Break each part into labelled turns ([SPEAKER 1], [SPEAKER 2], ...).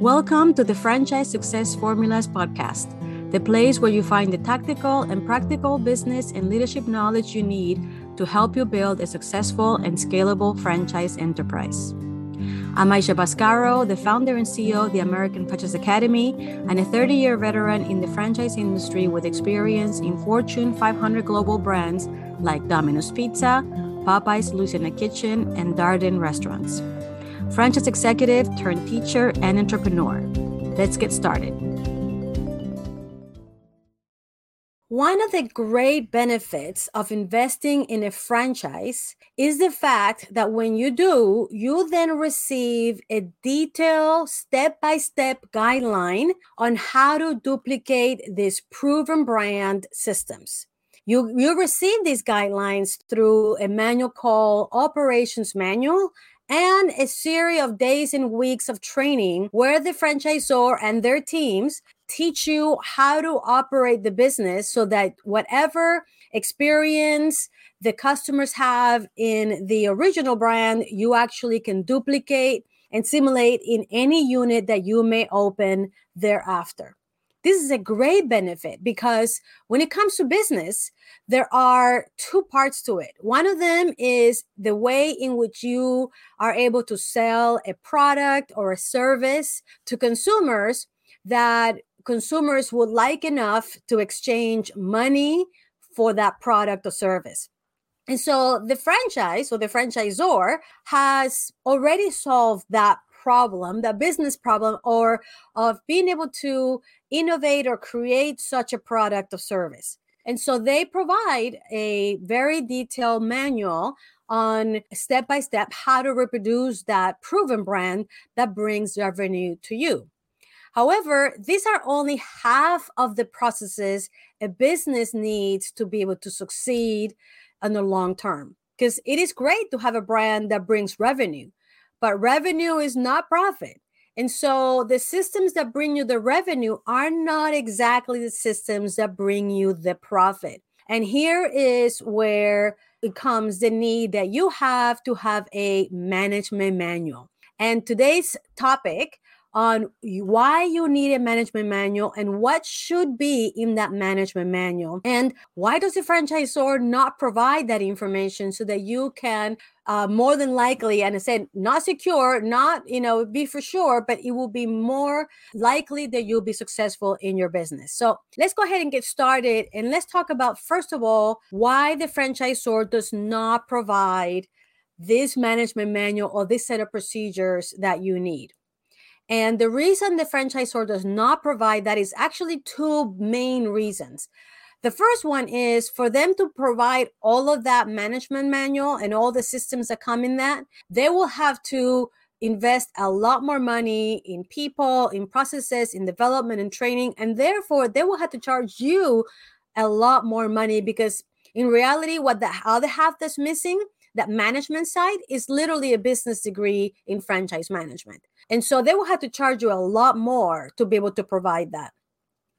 [SPEAKER 1] Welcome to the Franchise Success Formulas podcast, the place where you find the tactical and practical business and leadership knowledge you need to help you build a successful and scalable franchise enterprise. I'm Aisha Bascaro, the founder and CEO of the American Franchise Academy, and a 30 year veteran in the franchise industry with experience in Fortune 500 global brands like Domino's Pizza, Popeyes Louisiana Kitchen, and Darden Restaurants franchise executive turned teacher and entrepreneur. Let's get started. One of the great benefits of investing in a franchise is the fact that when you do, you then receive a detailed step by step guideline on how to duplicate these proven brand systems. You, you receive these guidelines through a manual called Operations Manual and a series of days and weeks of training where the franchisor and their teams teach you how to operate the business so that whatever experience the customers have in the original brand, you actually can duplicate and simulate in any unit that you may open thereafter. This is a great benefit because when it comes to business, there are two parts to it. One of them is the way in which you are able to sell a product or a service to consumers that consumers would like enough to exchange money for that product or service. And so the franchise or the franchisor has already solved that problem, that business problem, or of being able to innovate or create such a product or service. And so they provide a very detailed manual on step by step how to reproduce that proven brand that brings revenue to you. However, these are only half of the processes a business needs to be able to succeed in the long term. Because it is great to have a brand that brings revenue, but revenue is not profit. And so the systems that bring you the revenue are not exactly the systems that bring you the profit. And here is where it comes the need that you have to have a management manual. And today's topic on why you need a management manual and what should be in that management manual. And why does the franchisor not provide that information so that you can uh, more than likely, and I said not secure, not, you know, be for sure, but it will be more likely that you'll be successful in your business. So let's go ahead and get started. And let's talk about, first of all, why the franchisor does not provide this management manual or this set of procedures that you need. And the reason the franchisor does not provide that is actually two main reasons. The first one is for them to provide all of that management manual and all the systems that come in that, they will have to invest a lot more money in people, in processes, in development and training. And therefore, they will have to charge you a lot more money because in reality, what the other half that's missing, that management side, is literally a business degree in franchise management. And so they will have to charge you a lot more to be able to provide that.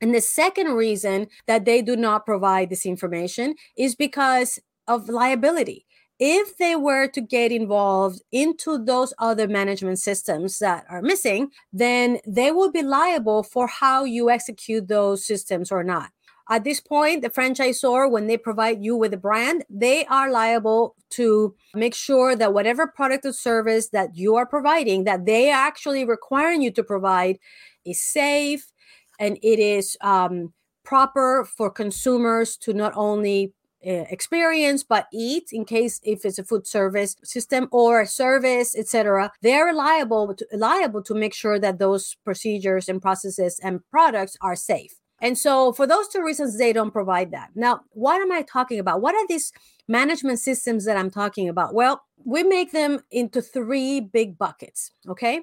[SPEAKER 1] And the second reason that they do not provide this information is because of liability. If they were to get involved into those other management systems that are missing, then they will be liable for how you execute those systems or not. At this point, the franchisor, when they provide you with a brand, they are liable to make sure that whatever product or service that you are providing, that they are actually requiring you to provide, is safe and it is um, proper for consumers to not only uh, experience but eat in case if it's a food service system or a service etc they're liable to, liable to make sure that those procedures and processes and products are safe and so, for those two reasons, they don't provide that. Now, what am I talking about? What are these management systems that I'm talking about? Well, we make them into three big buckets. Okay.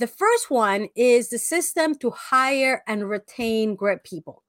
[SPEAKER 1] The first one is the system to hire and retain great people.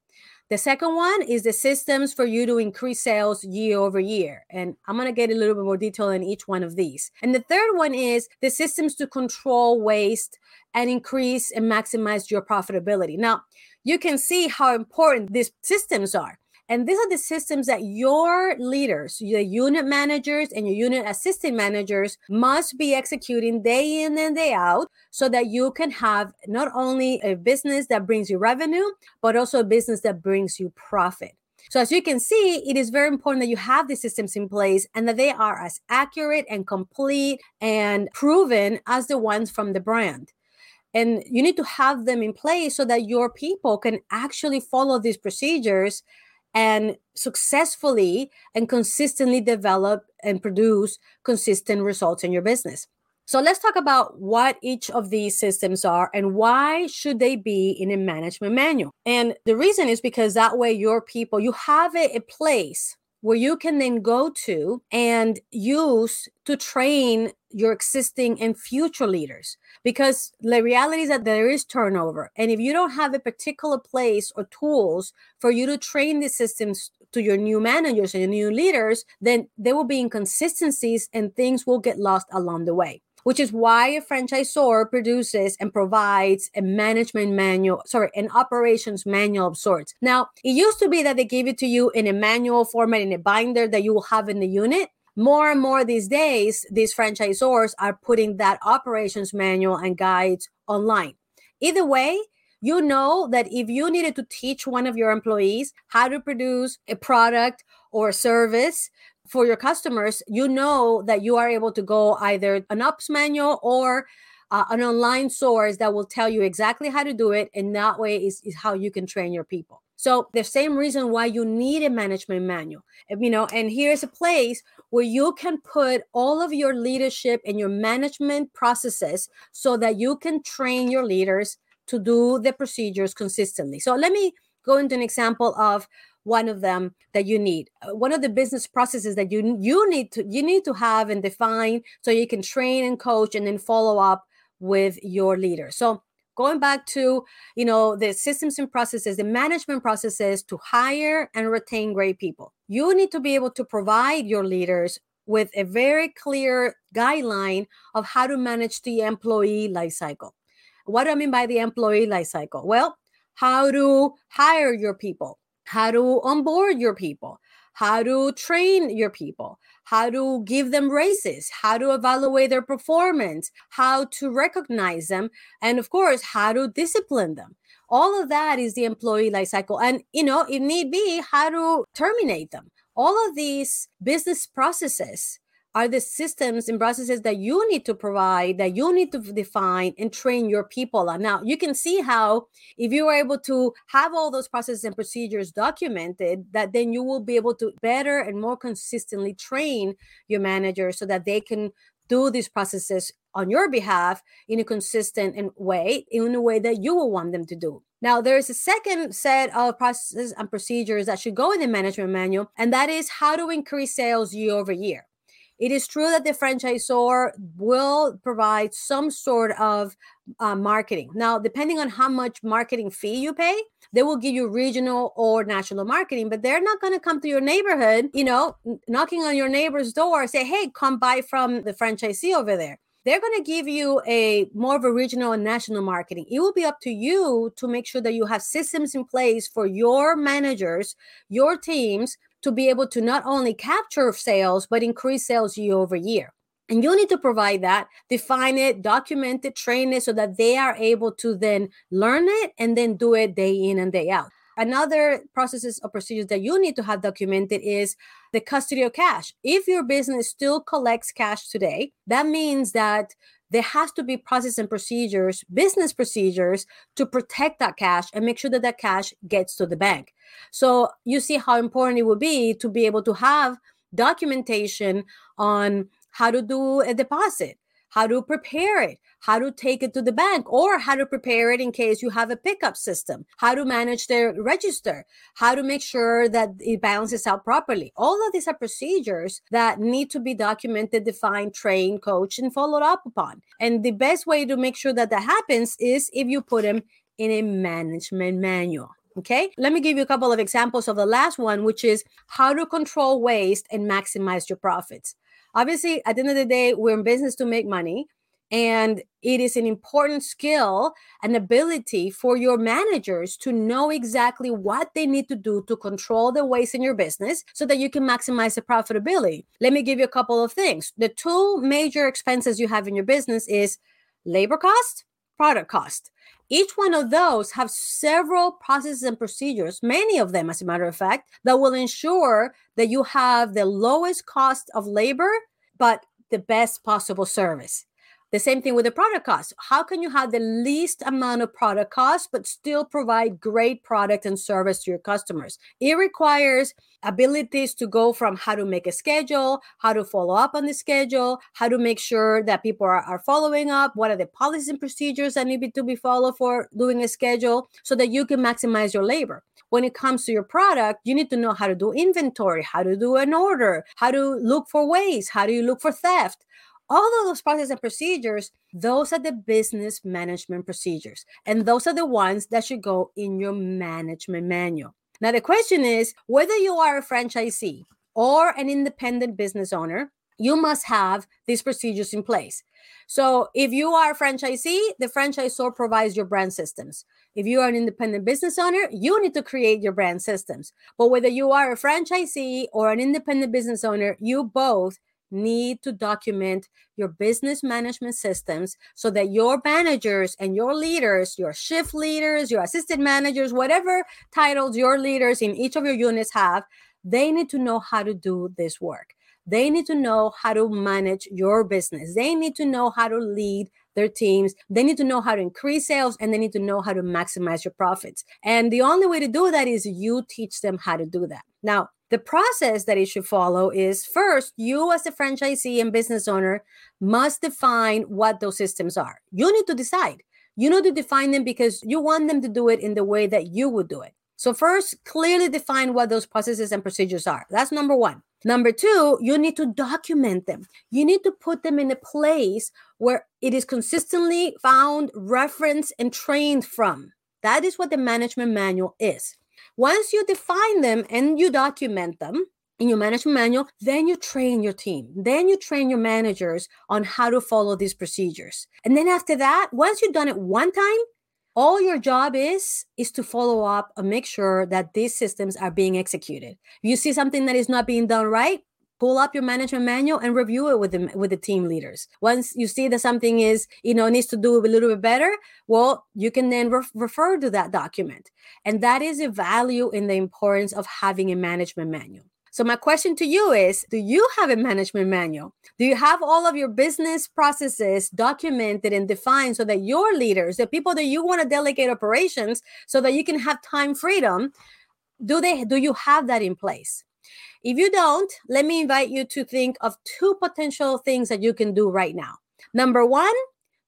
[SPEAKER 1] The second one is the systems for you to increase sales year over year. And I'm going to get a little bit more detail in each one of these. And the third one is the systems to control waste and increase and maximize your profitability. Now, you can see how important these systems are. And these are the systems that your leaders, your unit managers and your unit assistant managers must be executing day in and day out so that you can have not only a business that brings you revenue, but also a business that brings you profit. So, as you can see, it is very important that you have these systems in place and that they are as accurate and complete and proven as the ones from the brand. And you need to have them in place so that your people can actually follow these procedures and successfully and consistently develop and produce consistent results in your business. So let's talk about what each of these systems are and why should they be in a management manual. And the reason is because that way your people you have a, a place where you can then go to and use to train your existing and future leaders because the reality is that there is turnover and if you don't have a particular place or tools for you to train the systems to your new managers and your new leaders then there will be inconsistencies and things will get lost along the way which is why a franchisor produces and provides a management manual, sorry, an operations manual of sorts. Now, it used to be that they gave it to you in a manual format, in a binder that you will have in the unit. More and more these days, these franchisors are putting that operations manual and guides online. Either way, you know that if you needed to teach one of your employees how to produce a product or service for your customers, you know that you are able to go either an ops manual or uh, an online source that will tell you exactly how to do it. And that way is, is how you can train your people. So the same reason why you need a management manual, you know, and here's a place where you can put all of your leadership and your management processes so that you can train your leaders to do the procedures consistently. So let me go into an example of one of them that you need uh, one of the business processes that you you need to you need to have and define so you can train and coach and then follow up with your leader so going back to you know the systems and processes the management processes to hire and retain great people. You need to be able to provide your leaders with a very clear guideline of how to manage the employee life cycle. What do i mean by the employee life cycle? Well how to hire your people how to onboard your people, how to train your people, how to give them raises, how to evaluate their performance, how to recognize them, and of course, how to discipline them. All of that is the employee life cycle. And, you know, if need be, how to terminate them. All of these business processes are the systems and processes that you need to provide, that you need to define and train your people on. Now, you can see how if you are able to have all those processes and procedures documented, that then you will be able to better and more consistently train your managers so that they can do these processes on your behalf in a consistent and way, in a way that you will want them to do. Now, there is a second set of processes and procedures that should go in the management manual, and that is how to increase sales year over year. It is true that the franchisor will provide some sort of uh, marketing. Now, depending on how much marketing fee you pay, they will give you regional or national marketing, but they're not going to come to your neighborhood, you know, knocking on your neighbor's door, say, hey, come buy from the franchisee over there they're going to give you a more of a regional and national marketing it will be up to you to make sure that you have systems in place for your managers your teams to be able to not only capture sales, but increase sales year over year. And you need to provide that, define it, document it, train it so that they are able to then learn it and then do it day in and day out. Another processes or procedures that you need to have documented is the custody of cash. If your business still collects cash today, that means that there has to be process and procedures, business procedures to protect that cash and make sure that that cash gets to the bank. So you see how important it would be to be able to have documentation on how to do a deposit, how to prepare it, how to take it to the bank, or how to prepare it in case you have a pickup system, how to manage their register, how to make sure that it balances out properly. All of these are procedures that need to be documented, defined, trained, coached, and followed up upon. And the best way to make sure that that happens is if you put them in a management manual. Okay, let me give you a couple of examples of the last one, which is how to control waste and maximize your profits. Obviously, at the end of the day, we're in business to make money. And it is an important skill and ability for your managers to know exactly what they need to do to control the waste in your business so that you can maximize the profitability. Let me give you a couple of things. The two major expenses you have in your business is labor cost, product cost. Each one of those have several processes and procedures, many of them, as a matter of fact, that will ensure that you have the lowest cost of labor, but the best possible service. The same thing with the product cost. How can you have the least amount of product cost, but still provide great product and service to your customers? It requires abilities to go from how to make a schedule, how to follow up on the schedule, how to make sure that people are, are following up, what are the policies and procedures that need to be followed for doing a schedule so that you can maximize your labor when it comes to your product, you need to know how to do inventory, how to do an order, how to look for waste, how do you look for theft all of those processes and procedures, those are the business management procedures. And those are the ones that should go in your management manual. Now, the question is whether you are a franchisee or an independent business owner, you must have these procedures in place. So, if you are a franchisee, the franchisor provides your brand systems. If you are an independent business owner, you need to create your brand systems. But whether you are a franchisee or an independent business owner, you both need to document your business management systems so that your managers and your leaders, your shift leaders, your assistant managers, whatever titles your leaders in each of your units have, they need to know how to do this work. They need to know how to manage your business. They need to know how to lead their teams. They need to know how to increase sales and they need to know how to maximize your profits. And the only way to do that is you teach them how to do that. Now, the process that it should follow is first, you as a franchisee and business owner must define what those systems are. You need to decide. You need to define them because you want them to do it in the way that you would do it. So, first, clearly define what those processes and procedures are. That's number one. Number two, you need to document them. You need to put them in a place where it is consistently found, referenced, and trained from. That is what the management manual is. Once you define them and you document them in your management manual, then you train your team. Then you train your managers on how to follow these procedures. And then after that, once you've done it one time, all your job is is to follow up and make sure that these systems are being executed. If you see something that is not being done right, pull up your management manual and review it with the with the team leaders. Once you see that something is you know needs to do a little bit better well you can then re- refer to that document. And that is a value in the importance of having a management manual. So my question to you is do you have a management manual? Do you have all of your business processes documented and defined so that your leaders the people that you want to delegate operations so that you can have time freedom do they do you have that in place if you don't, let me invite you to think of two potential things that you can do right now. Number one,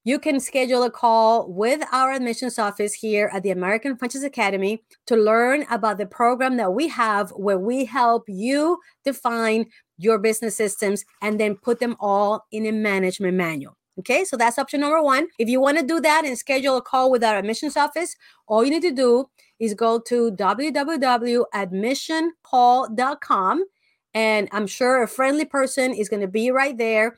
[SPEAKER 1] you can schedule a call with our admissions office here at the American Franchise Academy to learn about the program that we have where we help you define your business systems and then put them all in a management manual. Okay, so that's option number one. If you want to do that and schedule a call with our admissions office, all you need to do is go to www.admissioncall.com. And I'm sure a friendly person is going to be right there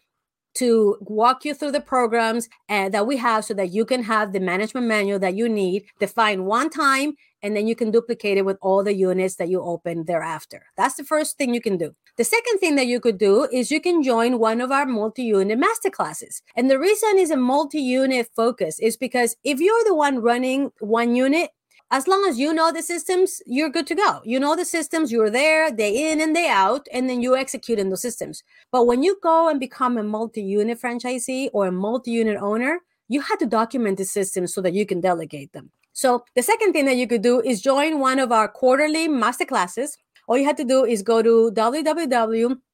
[SPEAKER 1] to walk you through the programs uh, that we have so that you can have the management manual that you need defined one time and then you can duplicate it with all the units that you open thereafter that's the first thing you can do the second thing that you could do is you can join one of our multi-unit masterclasses and the reason is a multi-unit focus is because if you're the one running one unit as long as you know the systems, you're good to go. You know the systems, you're there day in and day out, and then you execute in those systems. But when you go and become a multi unit franchisee or a multi unit owner, you have to document the systems so that you can delegate them. So, the second thing that you could do is join one of our quarterly masterclasses all you have to do is go to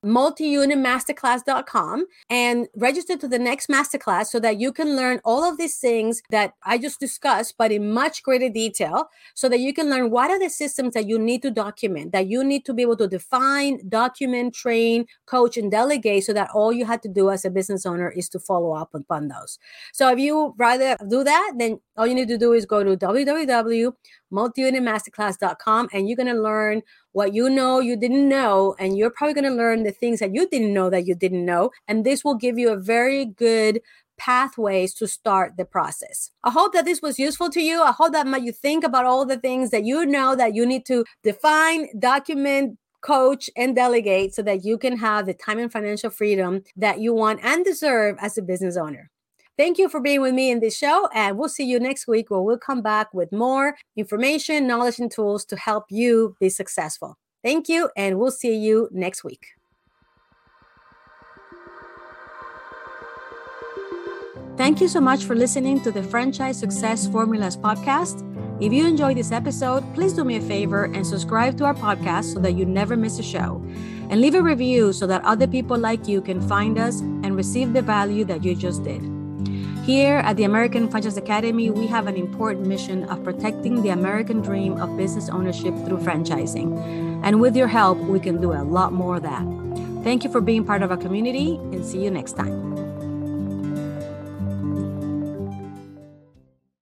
[SPEAKER 1] www.multiunitmasterclass.com and register to the next masterclass so that you can learn all of these things that I just discussed, but in much greater detail, so that you can learn what are the systems that you need to document, that you need to be able to define, document, train, coach, and delegate so that all you have to do as a business owner is to follow up upon those. So if you rather do that, then all you need to do is go to www.multiunitmasterclass.com and you're going to learn what you know you didn't know and you're probably going to learn the things that you didn't know that you didn't know and this will give you a very good pathways to start the process. I hope that this was useful to you. I hope that you think about all the things that you know that you need to define, document, coach, and delegate so that you can have the time and financial freedom that you want and deserve as a business owner. Thank you for being with me in this show, and we'll see you next week where we'll come back with more information, knowledge, and tools to help you be successful. Thank you, and we'll see you next week. Thank you so much for listening to the Franchise Success Formulas podcast. If you enjoyed this episode, please do me a favor and subscribe to our podcast so that you never miss a show. And leave a review so that other people like you can find us and receive the value that you just did. Here at the American Franchise Academy, we have an important mission of protecting the American dream of business ownership through franchising. And with your help, we can do a lot more of that. Thank you for being part of our community and see you next time.